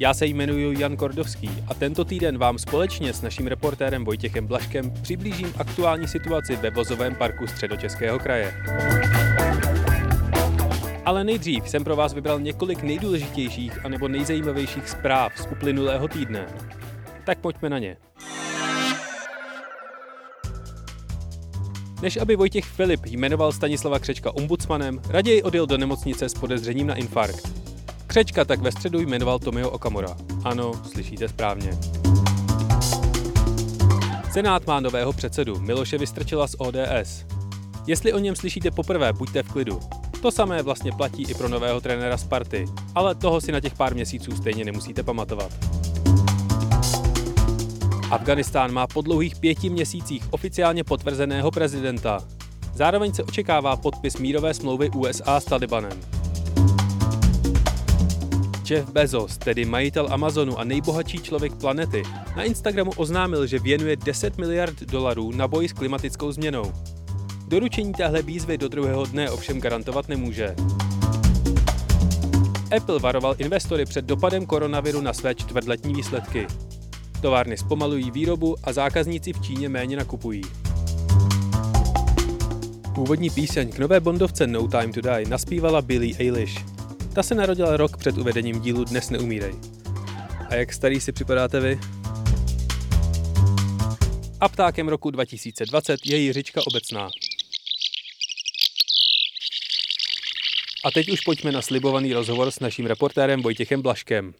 Já se jmenuji Jan Kordovský a tento týden vám společně s naším reportérem Vojtěchem Blaškem přiblížím aktuální situaci ve vozovém parku Středočeského kraje. Ale nejdřív jsem pro vás vybral několik nejdůležitějších anebo nejzajímavějších zpráv z uplynulého týdne. Tak pojďme na ně. Než aby Vojtěch Filip jmenoval Stanislava Křečka ombudsmanem, raději odjel do nemocnice s podezřením na infarkt. Křečka tak ve středu jmenoval Tomio Okamura. Ano, slyšíte správně. Senát má nového předsedu, Miloše Vystrčila z ODS. Jestli o něm slyšíte poprvé, buďte v klidu. To samé vlastně platí i pro nového trenéra Sparty, ale toho si na těch pár měsíců stejně nemusíte pamatovat. Afganistán má po dlouhých pěti měsících oficiálně potvrzeného prezidenta. Zároveň se očekává podpis mírové smlouvy USA s Talibanem. Jeff Bezos, tedy majitel Amazonu a nejbohatší člověk planety, na Instagramu oznámil, že věnuje 10 miliard dolarů na boj s klimatickou změnou. Doručení téhle výzvy do druhého dne ovšem garantovat nemůže. Apple varoval investory před dopadem koronaviru na své čtvrtletní výsledky. Továrny zpomalují výrobu a zákazníci v Číně méně nakupují. Původní píseň k nové bondovce No Time to Die naspívala Billie Eilish. Ta se narodila rok před uvedením dílu Dnes neumírej. A jak starý si připadáte vy? A ptákem roku 2020 je Jiřička Obecná. A teď už pojďme na slibovaný rozhovor s naším reportérem Vojtěchem Blaškem.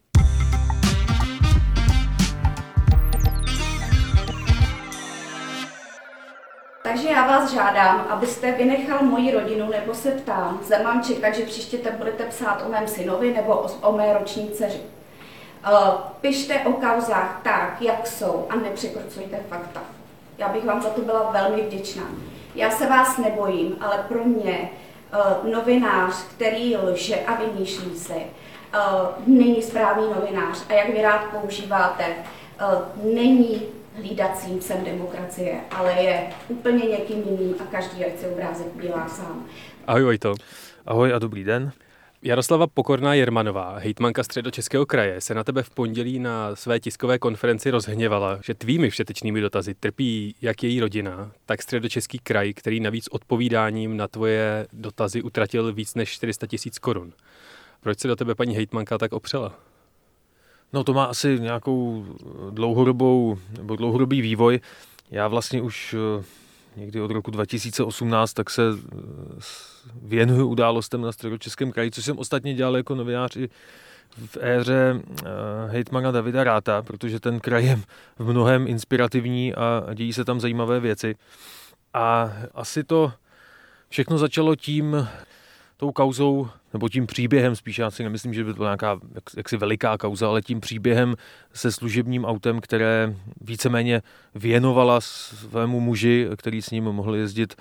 Takže já vás žádám, abyste vynechal moji rodinu, nebo se ptám, zda mám čekat, že příště te budete psát o mém synovi nebo o, o mé roční dceři. Uh, pište o kauzách tak, jak jsou a nepřekrucujte fakta. Já bych vám za to byla velmi vděčná. Já se vás nebojím, ale pro mě uh, novinář, který lže a vymýšlí si, uh, není správný novinář. A jak vy rád používáte, není hlídacím psem demokracie, ale je úplně někým jiným a každý ať obrázek dělá sám. Ahoj Vojto. Ahoj a dobrý den. Jaroslava Pokorná Jermanová, hejtmanka středočeského kraje, se na tebe v pondělí na své tiskové konferenci rozhněvala, že tvými všetečnými dotazy trpí jak její rodina, tak středočeský kraj, který navíc odpovídáním na tvoje dotazy utratil víc než 400 tisíc korun. Proč se do tebe paní hejtmanka tak opřela? No to má asi nějakou dlouhodobou, nebo dlouhodobý vývoj. Já vlastně už eh, někdy od roku 2018 tak se eh, věnuju událostem na středočeském kraji, což jsem ostatně dělal jako novinář i v éře eh, hejtmana Davida Ráta, protože ten kraj je v mnohem inspirativní a dějí se tam zajímavé věci. A asi to všechno začalo tím, tou kauzou, nebo tím příběhem, spíš já si nemyslím, že by to byla nějaká jaksi veliká kauza, ale tím příběhem se služebním autem, které víceméně věnovala svému muži, který s ním mohl jezdit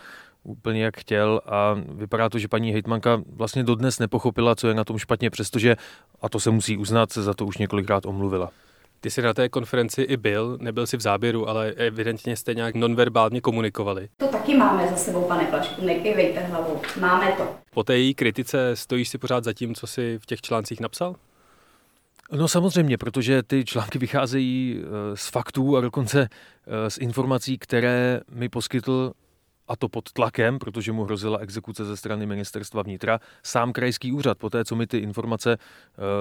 úplně jak chtěl a vypadá to, že paní hejtmanka vlastně dodnes nepochopila, co je na tom špatně, přestože, a to se musí uznat, se za to už několikrát omluvila. Ty jsi na té konferenci i byl, nebyl jsi v záběru, ale evidentně jste nějak nonverbálně komunikovali. To taky máme za sebou, pane Plašku, nekývejte hlavou. Máme to. Po té její kritice stojíš si pořád za tím, co jsi v těch článcích napsal? No samozřejmě, protože ty články vycházejí eh, z faktů a dokonce eh, z informací, které mi poskytl a to pod tlakem, protože mu hrozila exekuce ze strany ministerstva vnitra, sám krajský úřad, poté co mi ty informace e,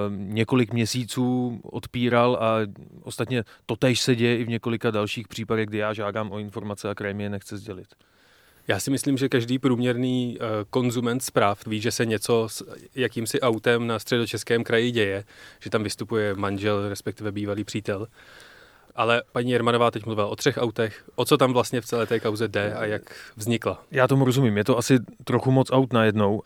několik měsíců odpíral a ostatně totež se děje i v několika dalších případech, kdy já žádám o informace a kraj mi je nechce sdělit. Já si myslím, že každý průměrný uh, konzument zpráv ví, že se něco s jakýmsi autem na středočeském kraji děje, že tam vystupuje manžel, respektive bývalý přítel. Ale paní Jermanová teď mluvila o třech autech. O co tam vlastně v celé té kauze jde a jak vznikla? Já tomu rozumím. Je to asi trochu moc aut najednou.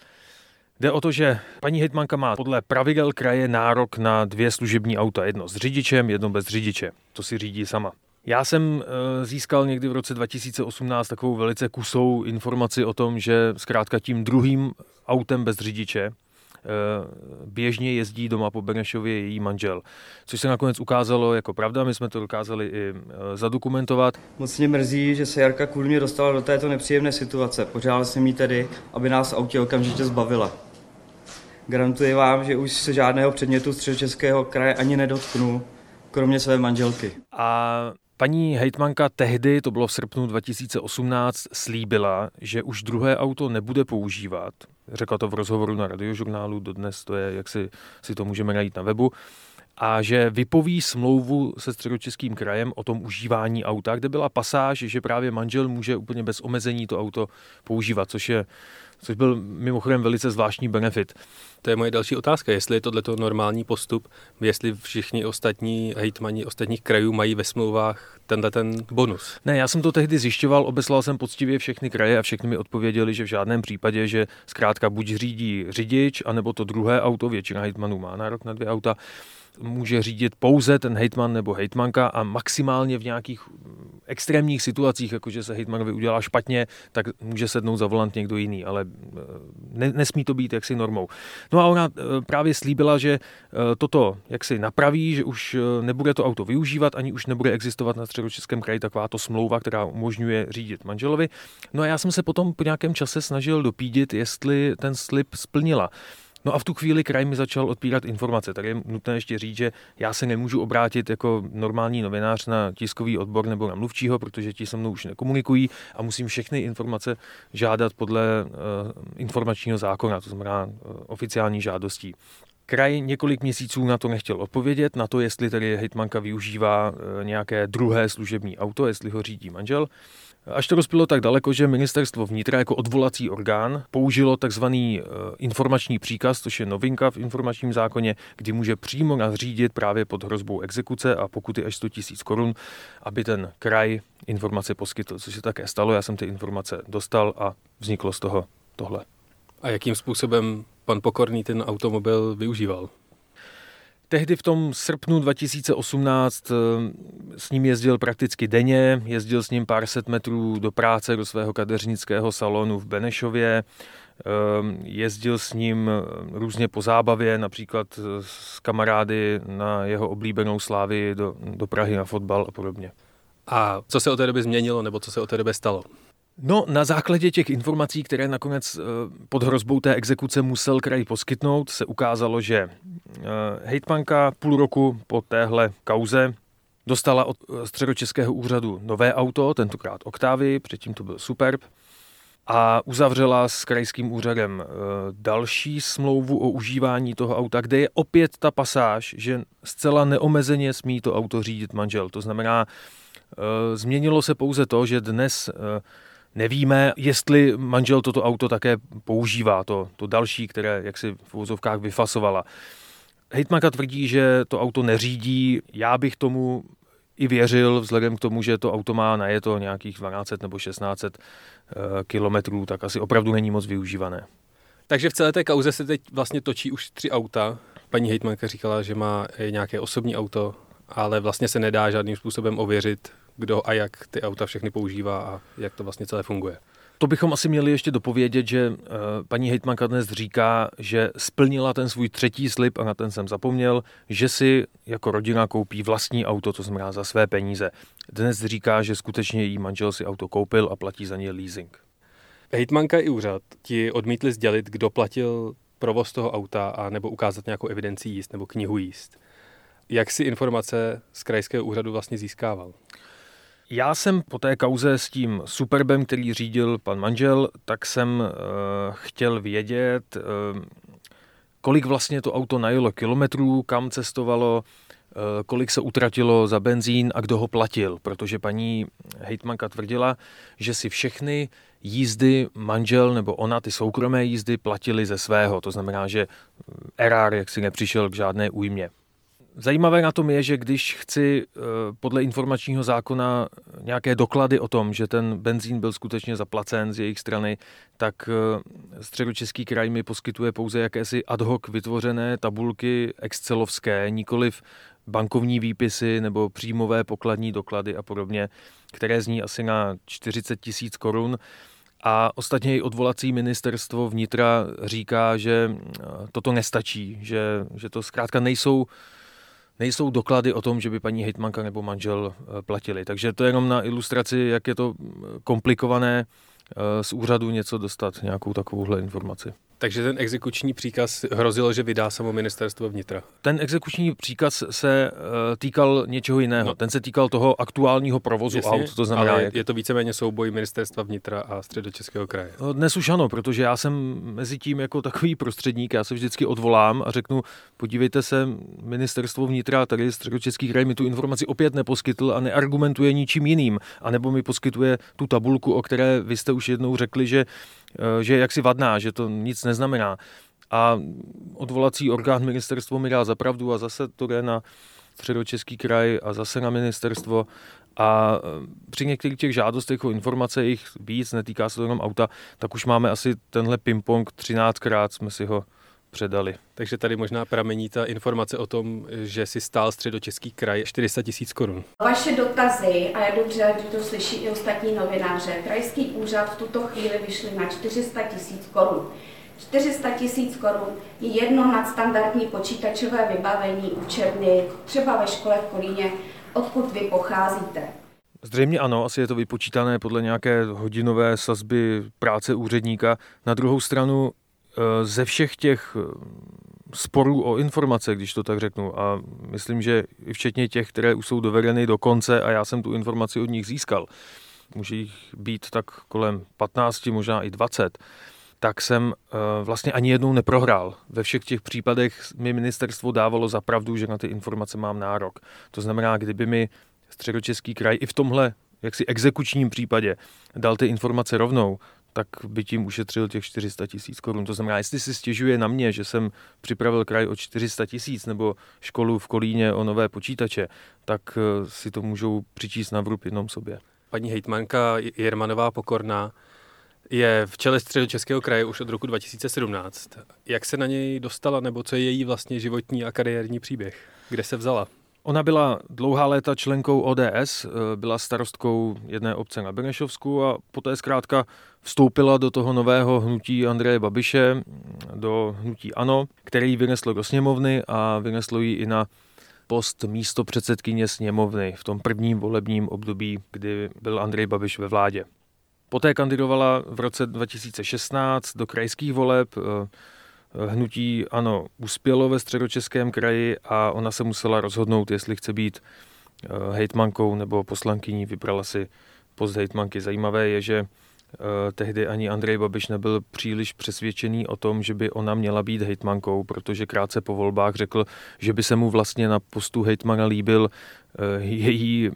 Jde o to, že paní hejtmanka má podle pravidel kraje nárok na dvě služební auta. Jedno s řidičem, jedno bez řidiče. To si řídí sama. Já jsem eh, získal někdy v roce 2018 takovou velice kusou informaci o tom, že zkrátka tím druhým autem bez řidiče běžně jezdí doma po Benešově její manžel. Což se nakonec ukázalo jako pravda, my jsme to dokázali i eh, zadokumentovat. Moc mě mrzí, že se Jarka kvůli mě dostala do této nepříjemné situace. Požádal jsem jí tedy, aby nás autě okamžitě zbavila. Garantuji vám, že už se žádného předmětu středočeského kraje ani nedotknu, kromě své manželky. A Paní hejtmanka tehdy, to bylo v srpnu 2018, slíbila, že už druhé auto nebude používat. Řekla to v rozhovoru na radiožurnálu, dodnes to je, jak si, si to můžeme najít na webu a že vypoví smlouvu se středočeským krajem o tom užívání auta, kde byla pasáž, že právě manžel může úplně bez omezení to auto používat, což je což byl mimochodem velice zvláštní benefit. To je moje další otázka, jestli je tohle normální postup, jestli všichni ostatní hejtmani ostatních krajů mají ve smlouvách tenhle ten bonus. Ne, já jsem to tehdy zjišťoval, obeslal jsem poctivě všechny kraje a všechny mi odpověděli, že v žádném případě, že zkrátka buď řídí řidič, anebo to druhé auto, většina hejtmanů má nárok na dvě auta, může řídit pouze ten hejtman nebo hejtmanka a maximálně v nějakých extrémních situacích, jakože se hejtmanovi udělá špatně, tak může sednout za volant někdo jiný, ale eh, ne, nesmí to být jaksi normou. No a ona eh, právě slíbila, že eh, toto jaksi napraví, že už nebude to auto využívat, ani už nebude existovat na středočeském kraji takováto smlouva, která umožňuje řídit manželovi. No a já jsem se potom po nějakém čase snažil dopídit, jestli ten slib splnila. No a v tu chvíli kraj mi začal odpírat informace. Tak je nutné ještě říct, že já se nemůžu obrátit jako normální novinář na tiskový odbor nebo na mluvčího, protože ti se mnou už nekomunikují a musím všechny informace žádat podle uh, informačního zákona, to znamená uh, oficiální žádostí. Kraj několik měsíců na to nechtěl odpovědět, na to, jestli tedy hejtmanka využívá uh, nějaké druhé služební auto, jestli ho řídí manžel. Až to rozpilo tak daleko, že ministerstvo vnitra jako odvolací orgán použilo takzvaný eh, informační příkaz, což je novinka v informačním zákoně, kdy může přímo nařídit právě pod hrozbou exekuce a pokuty až 100 000 korun, aby ten kraj informace poskytl, což se také stalo. Já jsem ty informace dostal a vzniklo z toho tohle. A jakým způsobem pan Pokorný ten automobil využíval? Tehdy v tom srpnu 2018 eh, s ním jezdil prakticky denně, jezdil s ním pár set metrů do práce, do svého kadeřnického salonu v Benešově, eh, jezdil s ním eh, různě po zábavě, například s kamarády na jeho oblíbenou slávy do, do Prahy na fotbal a podobně. A co se od té doby změnilo, nebo co se od té doby stalo? No, na základě těch informací, které nakonec eh, pod hrozbou té exekuce musel kraj poskytnout, se ukázalo, že eh, hejtmanka půl roku po téhle kauze dostala od eh, středočeského úřadu nové auto, tentokrát Octavy, předtím to byl Superb, a uzavřela s krajským úřadem další smlouvu o užívání toho auta, kde je opět ta pasáž, že zcela neomezeně smí to auto řídit manžel. To znamená, změnilo se pouze to, že dnes Nevíme, jestli manžel toto auto také používá, to, to další, které jak si v vozovkách vyfasovala. Hejtmanka tvrdí, že to auto neřídí. Já bych tomu i věřil, vzhledem k tomu, že to auto má na to nějakých 12 nebo 16 eh, kilometrů, tak asi opravdu není moc využívané. Takže v celé té kauze se teď vlastně točí už tři auta. Paní hejtmanka říkala, že má nějaké osobní auto, ale vlastně se nedá žádným způsobem ověřit, kdo a jak ty auta všechny používá a jak to vlastně celé funguje. To bychom asi měli ještě dopovědět, že uh, paní hejtmanka dnes říká, že splnila ten svůj třetí slib a na ten jsem zapomněl, že si jako rodina koupí vlastní auto, to znamená za své peníze. Dnes říká, že skutečně jí manžel si auto koupil a platí za ně leasing. Hejtmanka i úřad ti odmítli sdělit, kdo platil provoz toho auta a nebo ukázat nějakou evidenci jíst nebo knihu jíst. Jak si informace z krajského úřadu vlastně získával? Já jsem po té kauze s tím Superbem, který řídil pan manžel, tak jsem uh, chtěl vědět, uh, kolik vlastně to auto najelo kilometrů, kam cestovalo, uh, kolik se utratilo za benzín a kdo ho platil, protože paní hejtmanka tvrdila, že si všechny jízdy manžel nebo ona, ty soukromé jízdy, platili ze svého. To znamená, že erár jak si nepřišel k žádné újmě Zajímavé na tom je, že když chci eh, podle informačního zákona nějaké doklady o tom, že ten benzín byl skutečně zaplacen z jejich strany, tak eh, středočeský kraj mi poskytuje pouze jakési ad hoc vytvořené tabulky excelovské, nikoliv bankovní výpisy nebo příjmové pokladní doklady a podobně, které zní asi na 40 tisíc korun. A ostatně i odvolací ministerstvo vnitra říká, že eh, toto nestačí, že, že to zkrátka nejsou nejsou doklady o tom, že by paní hejtmanka nebo manžel eh, platili. Takže to je jenom na ilustraci, jak je to eh, komplikované z úřadu něco dostat, nějakou takovouhle informaci. Takže ten exekuční příkaz hrozilo, že vydá samo ministerstvo vnitra. Ten exekuční příkaz se uh, týkal něčeho jiného. No. Ten se týkal toho aktuálního provozu Jasně, aut. To znamená, ale jak... je to víceméně souboj ministerstva vnitra a středočeského kraje. No, dnes už ano, protože já jsem mezi tím jako takový prostředník, já se vždycky odvolám a řeknu, podívejte se, ministerstvo vnitra, tady středočeský kraj mi tu informaci opět neposkytl a neargumentuje ničím jiným. A nebo mi poskytuje tu tabulku, o které vy jste už jednou řekli, že že je jaksi vadná, že to nic neznamená. A odvolací orgán ministerstvo mi dá zapravdu a zase to jde na středočeský kraj a zase na ministerstvo. A eh, při některých těch žádostech o informace, jich víc, netýká se to jenom auta, tak už máme asi tenhle ping-pong 13krát jsme si ho předali. Takže tady možná pramení ta informace o tom, že si stál středočeský kraj 400 tisíc korun. Vaše dotazy, a je dobře, že to slyší i ostatní novináře, krajský úřad v tuto chvíli vyšli na 400 tisíc korun. 400 tisíc korun je jedno nadstandardní počítačové vybavení učebny, třeba ve škole v Kolíně, odkud vy pocházíte. Zřejmě ano, asi je to vypočítané podle nějaké hodinové sazby práce úředníka. Na druhou stranu ze všech těch eh, sporů o informace, když to tak řeknu, a myslím, že včetně těch, které už jsou dovedeny do konce a já jsem tu informaci od nich získal, může jich být tak kolem 15, možná i 20, tak jsem eh, vlastně ani jednou neprohrál. Ve všech těch případech mi ministerstvo dávalo za pravdu, že na ty informace mám nárok. To znamená, kdyby mi středočeský kraj i v tomhle jaksi exekučním případě dal ty informace rovnou, tak by tím ušetřil těch 400 tisíc korun. To znamená, jestli si stěžuje na mě, že jsem připravil kraj o 400 tisíc nebo školu v Kolíně o nové počítače, tak eh, si to můžou přičíst na vrub jenom sobě. Paní hejtmanka Jermanová Pokorná je v čele středočeského kraje už od roku 2017. Jak se na něj dostala, nebo co je její vlastně životní a kariérní příběh? Kde se vzala? Ona byla dlouhá léta členkou ODS, eh, byla starostkou jedné obce na Benešovsku a poté zkrátka vstoupila do toho nového hnutí Andreje Babiše, do hnutí ANO, který vyneslo do sněmovny a vyneslo ji i na post místo předsedkyně sněmovny v tom prvním volebním období, kdy byl Andrej Babiš ve vládě. Poté kandidovala v roce 2016 do krajských voleb, eh, hnutí ano uspělo ve středočeském kraji a ona se musela rozhodnout, jestli chce být eh, hejtmankou nebo poslankyní. Vybrala si post hejtmanky. Zajímavé je, že eh, tehdy ani Andrej Babiš nebyl příliš přesvědčený o tom, že by ona měla být hejtmankou, protože krátce po volbách řekl, že by se mu vlastně na postu hejtmana líbil eh, její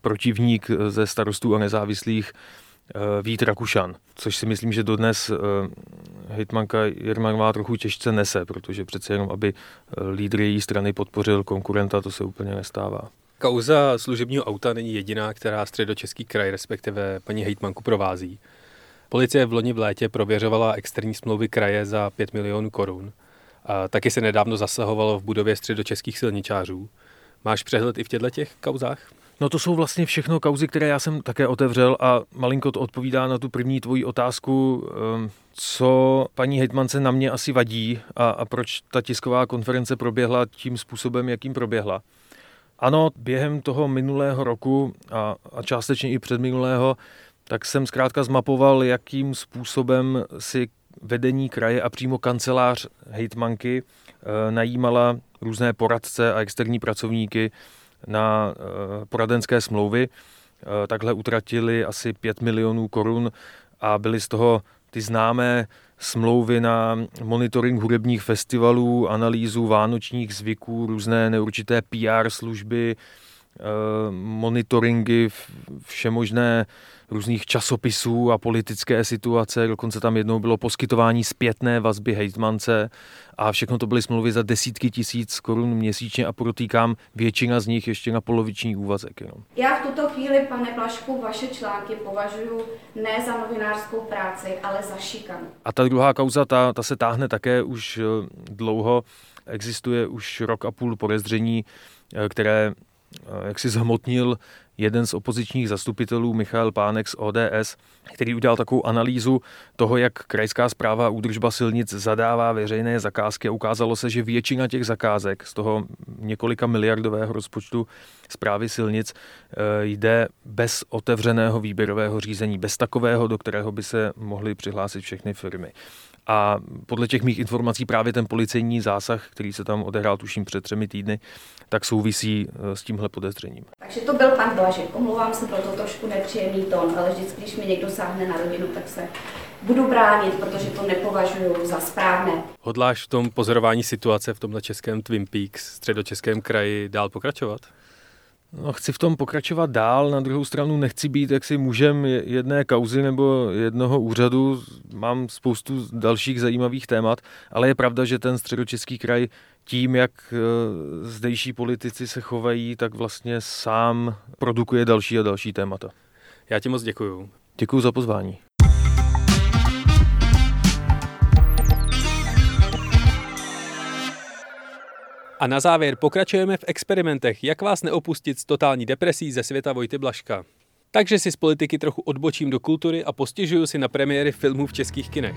protivník ze starostů a nezávislých Vít Rakušan, což si myslím, že dodnes eh, hejtmanka Jermanová trochu těžce nese, protože přece jenom, aby eh, lídr její strany podpořil konkurenta, to se úplně nestává. Kauza služebního auta není jediná, která středočeský kraj, respektive paní hejtmanku provází. Policie v loni v létě prověřovala externí smlouvy kraje za 5 milionů korun. A taky se nedávno zasahovalo v budově středočeských silničářů. Máš přehled i v těchto těch kauzách? No to jsou vlastně všechno kauzy, které já jsem také otevřel a malinko to odpovídá na tu první tvoji otázku, ehm, co paní hejtmance na mě asi vadí a, a proč ta tisková konference proběhla tím způsobem, jakým proběhla. Ano, během toho minulého roku a, a částečně i předminulého, tak jsem zkrátka zmapoval, jakým způsobem si vedení kraje a přímo kancelář hejtmanky e, najímala různé poradce a externí pracovníky na eh, poradenské smlouvy. Eh, takhle utratili asi 5 milionů korun a byly z toho ty známé smlouvy na monitoring hudebních festivalů, analýzu vánočních zvyků, různé neurčité PR služby, monitoringy, všemožné různých časopisů a politické situace, dokonce tam jednou bylo poskytování zpětné vazby hejtmance a všechno to byly smlouvy za desítky tisíc korun měsíčně a protýkám většina z nich ještě na poloviční úvazek. Jenom. Já v tuto chvíli, pane Blašku, vaše články považuji ne za novinářskou práci, ale za šikanu. A ta druhá kauza, ta, ta se táhne také už eh, dlouho. Existuje už rok a půl podezření, eh, které eh, jak si zhmotnil jeden z opozičních zastupitelů, Michal Pánek z ODS, který udělal takovou analýzu toho, jak krajská zpráva údržba silnic zadává veřejné zakázky a ukázalo se, že většina těch zakázek z toho několika miliardového rozpočtu zprávy silnic eh, jde bez otevřeného výběrového řízení, bez takového, do kterého by se mohly přihlásit všechny firmy. A podle těch mých informací právě ten policejní zásah, který se tam odehrál tuším před třemi týdny, tak souvisí eh, s tímhle podezřením. Takže to byl pan Blažek. Omlouvám se, byl to trošku nepříjemný tón, ale vždycky, když mi někdo sáhne na rodinu, tak se budu bránit, protože to nepovažuji za správné. Hodláš v tom pozorování situace v tomhle českém Twin Peaks, středočeském kraji dál pokračovat? No, chci v tom pokračovat dál, na druhou stranu nechci být jaksi mužem jedné kauzy nebo jednoho úřadu, mám spoustu dalších zajímavých témat, ale je pravda, že ten středočeský kraj tím, jak eh, zdejší politici se chovají, tak vlastně sám produkuje další a další témata. Já ti moc děkuju. Děkuji za pozvání. A na závěr pokračujeme v experimentech, jak vás neopustit z totální depresí ze světa Vojty Blaška. Takže si z politiky trochu odbočím do kultury a postěžuju si na premiéry filmů v českých kinech.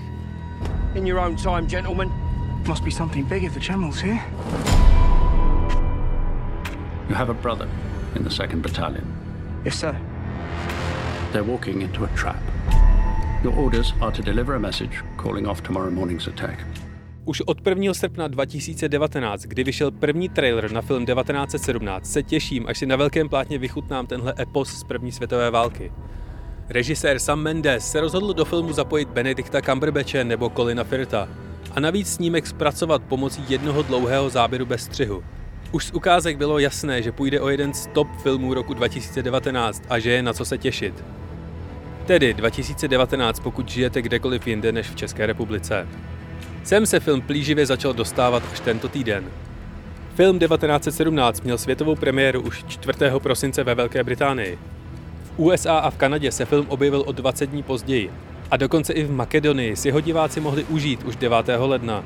In your own time, gentlemen. Must be something big if the general's here. You have a brother in the second battalion. Yes, sir. They're walking into a trap. Your orders are to deliver a message calling off tomorrow morning's attack. Už od 1. srpna 2019, kdy vyšel první trailer na film 1917, se těším, až si na velkém plátně vychutnám tenhle epos z první světové války. Režisér Sam Mendes se rozhodl do filmu zapojit Benedikta Cumberbatche nebo Colina Firta a navíc snímek zpracovat pomocí jednoho dlouhého záběru bez střihu. Už z ukázek bylo jasné, že půjde o jeden z top filmů roku 2019 a že je na co se těšit. Tedy 2019, pokud žijete kdekoliv jinde než v České republice. Sem se film plíživě začal dostávat až tento týden. Film 1917 měl světovou premiéru už 4. prosince ve Velké Británii. V USA a v Kanadě se film objevil o 20 dní později a dokonce i v Makedonii si ho diváci mohli užít už 9. ledna.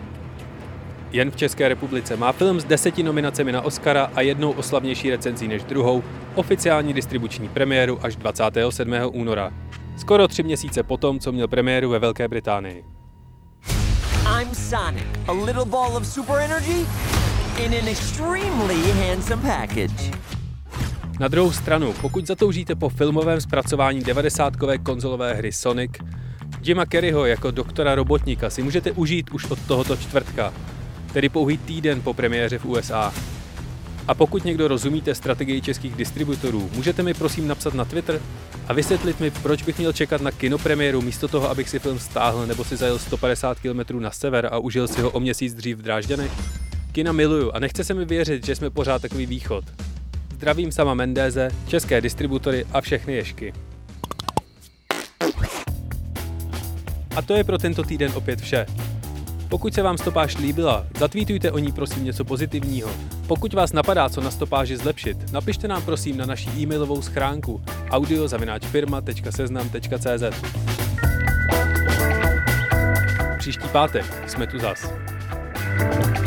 Jen v České republice má film s deseti nominacemi na Oscara a jednou oslavnější recenzí než druhou oficiální distribuční premiéru až 27. února. Skoro tři měsíce potom, co měl premiéru ve Velké Británii. I'm Sonic, a little ball of super energy in an extremely handsome package. Na druhou stranu, pokud zatoužíte po filmovém zpracování 90-kové konzolové hry Sonic, Jima Kerryho jako doktora robotníka si můžete užít už od tohoto čtvrtka, tedy pouhý týden po premiéře v USA. A pokud někdo rozumíte strategii českých distributorů, můžete mi prosím napsat na Twitter a vysvětlit mi, proč bych měl čekat na kinopremiéru místo toho, abych si film stáhl nebo si zajel 150 km na sever a užil si ho o měsíc dřív v Drážďanech? Kina miluju a nechce se mi věřit, že jsme pořád takový východ. Zdravím sama Mendéze, české distributory a všechny ješky. A to je pro tento týden opět vše. Pokud se vám stopáž líbila, zatvítujte o ní prosím něco pozitivního. Pokud vás napadá, co na stopáži zlepšit, napište nám prosím na naší e-mailovou schránku audiozavináčfirma.seznam.cz Příští pátek jsme tu zas. thank you